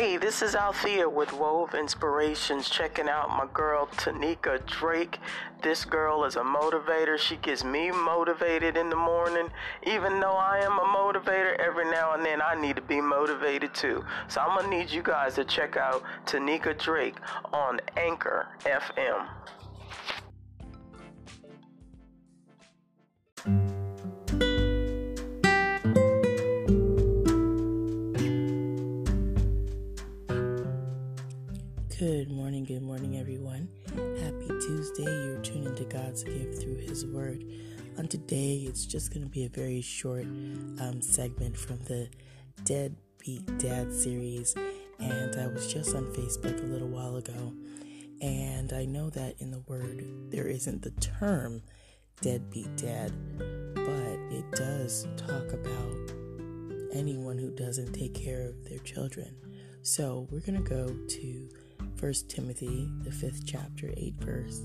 Hey, this is Althea with Wove Inspirations, checking out my girl Tanika Drake. This girl is a motivator. She gets me motivated in the morning. Even though I am a motivator, every now and then I need to be motivated too. So I'm gonna need you guys to check out Tanika Drake on Anchor FM. Good morning, good morning, everyone. Happy Tuesday. You're tuning to God's gift through His Word. On today, it's just going to be a very short um, segment from the Deadbeat Dad series. And I was just on Facebook a little while ago, and I know that in the Word there isn't the term deadbeat dad, but it does talk about anyone who doesn't take care of their children. So we're going to go to 1 Timothy, the fifth chapter, 8 verse,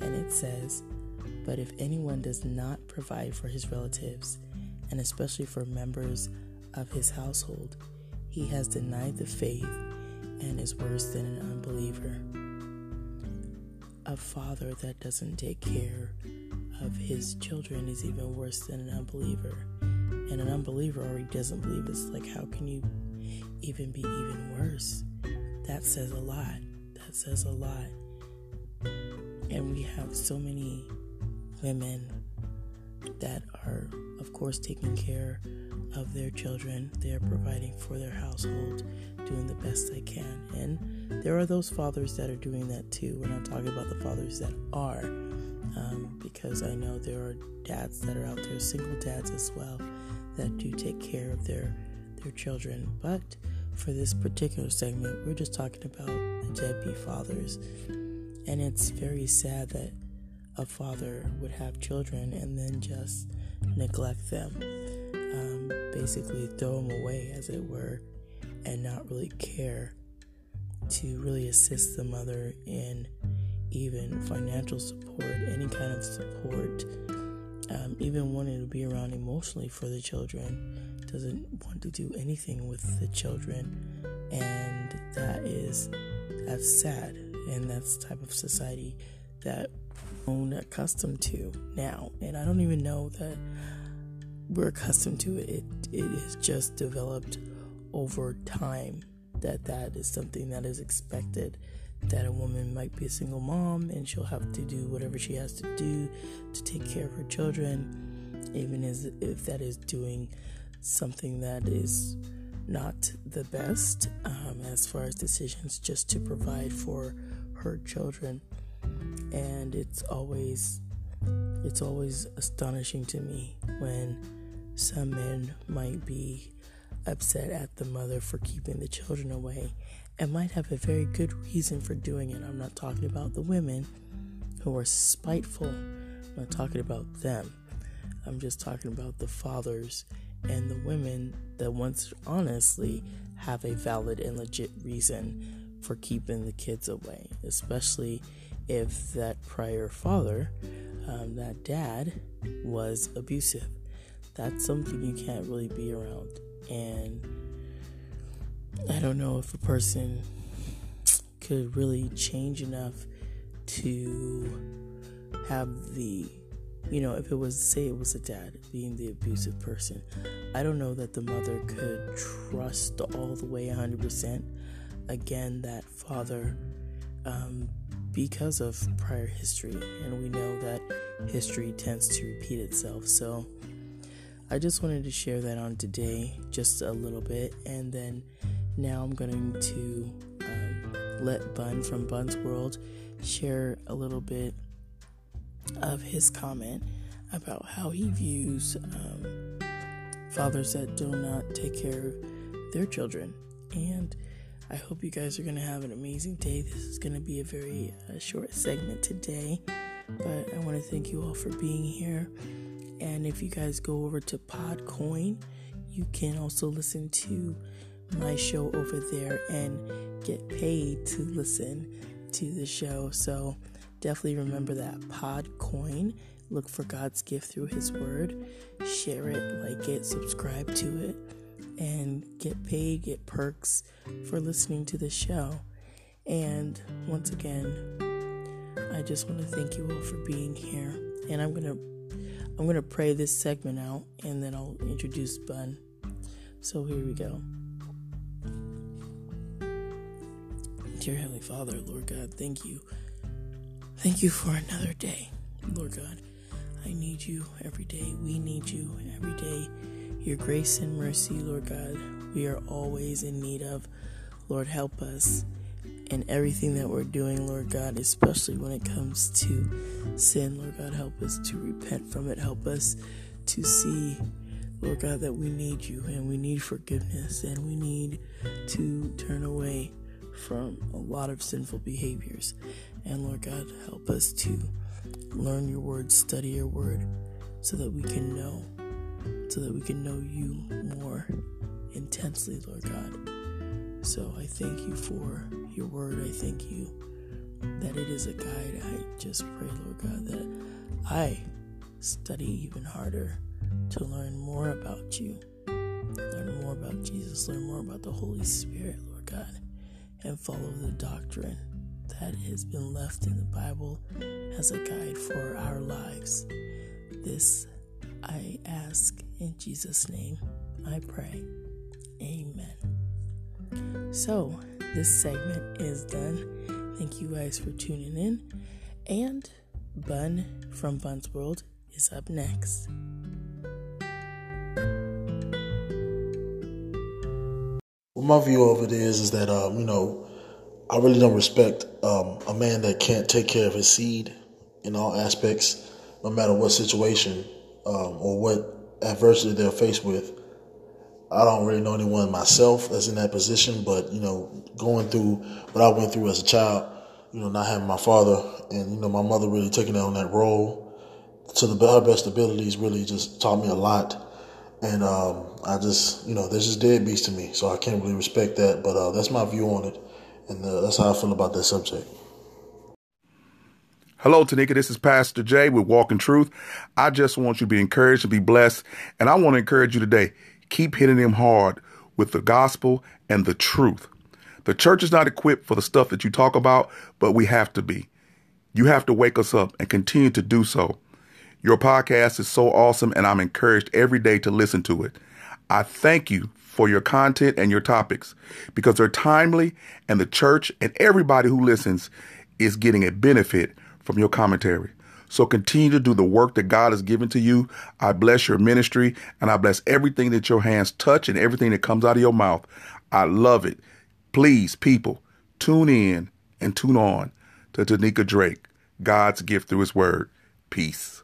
and it says, But if anyone does not provide for his relatives, and especially for members of his household, he has denied the faith and is worse than an unbeliever. A father that doesn't take care of his children is even worse than an unbeliever. And an unbeliever already doesn't believe. It's like, how can you even be even worse? That says a lot. That says a lot. And we have so many women that are, of course, taking care of their children. They're providing for their household, doing the best they can. And there are those fathers that are doing that too. We're not talking about the fathers that are, um, because I know there are dads that are out there, single dads as well, that do take care of their their children. But for this particular segment, we're just talking about the deadbeat fathers. And it's very sad that a father would have children and then just neglect them. Um, basically, throw them away, as it were, and not really care to really assist the mother in even financial support, any kind of support, um, even wanting to be around emotionally for the children doesn't want to do anything with the children, and that is that's sad, and that's the type of society that we're accustomed to now. And I don't even know that we're accustomed to it. It it is just developed over time that that is something that is expected that a woman might be a single mom and she'll have to do whatever she has to do to take care of her children even as if that is doing something that is not the best um, as far as decisions just to provide for her children and it's always it's always astonishing to me when some men might be upset at the mother for keeping the children away and might have a very good reason for doing it. I'm not talking about the women who are spiteful. I'm not talking about them. I'm just talking about the fathers and the women that once honestly have a valid and legit reason for keeping the kids away, especially if that prior father, um, that dad, was abusive. That's something you can't really be around. And I don't know if a person could really change enough to have the you know, if it was, say, it was a dad being the abusive person, I don't know that the mother could trust all the way 100% again that father um, because of prior history. And we know that history tends to repeat itself. So I just wanted to share that on today, just a little bit. And then now I'm going to um, let Bun from Bun's World share a little bit of his comment about how he views um, fathers that do not take care of their children. And I hope you guys are going to have an amazing day. This is going to be a very uh, short segment today, but I want to thank you all for being here. And if you guys go over to Podcoin, you can also listen to my show over there and get paid to listen to the show. So definitely remember that pod coin. Look for God's gift through His Word. Share it, like it, subscribe to it, and get paid, get perks for listening to the show. And once again, I just want to thank you all for being here. And I'm gonna I'm gonna pray this segment out, and then I'll introduce Bun. So here we go. Dear Heavenly Father, Lord God, thank you. Thank you for another day. Lord God, I need you every day. We need you every day. Your grace and mercy, Lord God, we are always in need of. Lord, help us in everything that we're doing, Lord God, especially when it comes to sin. Lord God, help us to repent from it. Help us to see, Lord God, that we need you and we need forgiveness and we need to turn away from a lot of sinful behaviors. And Lord God, help us to learn your word, study your word, so that we can know, so that we can know you more intensely, Lord God. So I thank you for your word. I thank you that it is a guide. I just pray, Lord God, that I study even harder to learn more about you, learn more about Jesus, learn more about the Holy Spirit, Lord God and follow the doctrine that has been left in the Bible as a guide for our lives. This I ask in Jesus' name. I pray. Amen. So, this segment is done. Thank you guys for tuning in. And Bun from Bun's World is up next. My view of it is is that um, you know I really don't respect um, a man that can't take care of his seed in all aspects, no matter what situation um, or what adversity they're faced with. I don't really know anyone myself that's in that position, but you know, going through what I went through as a child, you know, not having my father and you know my mother really taking on that role to the her best abilities really just taught me a lot and um, I just, you know, this is deadbeats to me, so I can't really respect that. But uh, that's my view on it, and uh, that's how I feel about that subject. Hello, Tanika. This is Pastor Jay with Walking Truth. I just want you to be encouraged and be blessed. And I want to encourage you today keep hitting them hard with the gospel and the truth. The church is not equipped for the stuff that you talk about, but we have to be. You have to wake us up and continue to do so. Your podcast is so awesome, and I'm encouraged every day to listen to it. I thank you for your content and your topics because they're timely, and the church and everybody who listens is getting a benefit from your commentary. So continue to do the work that God has given to you. I bless your ministry and I bless everything that your hands touch and everything that comes out of your mouth. I love it. Please, people, tune in and tune on to Tanika Drake, God's gift through his word. Peace.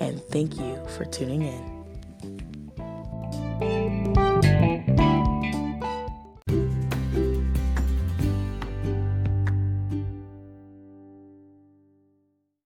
and thank you for tuning in.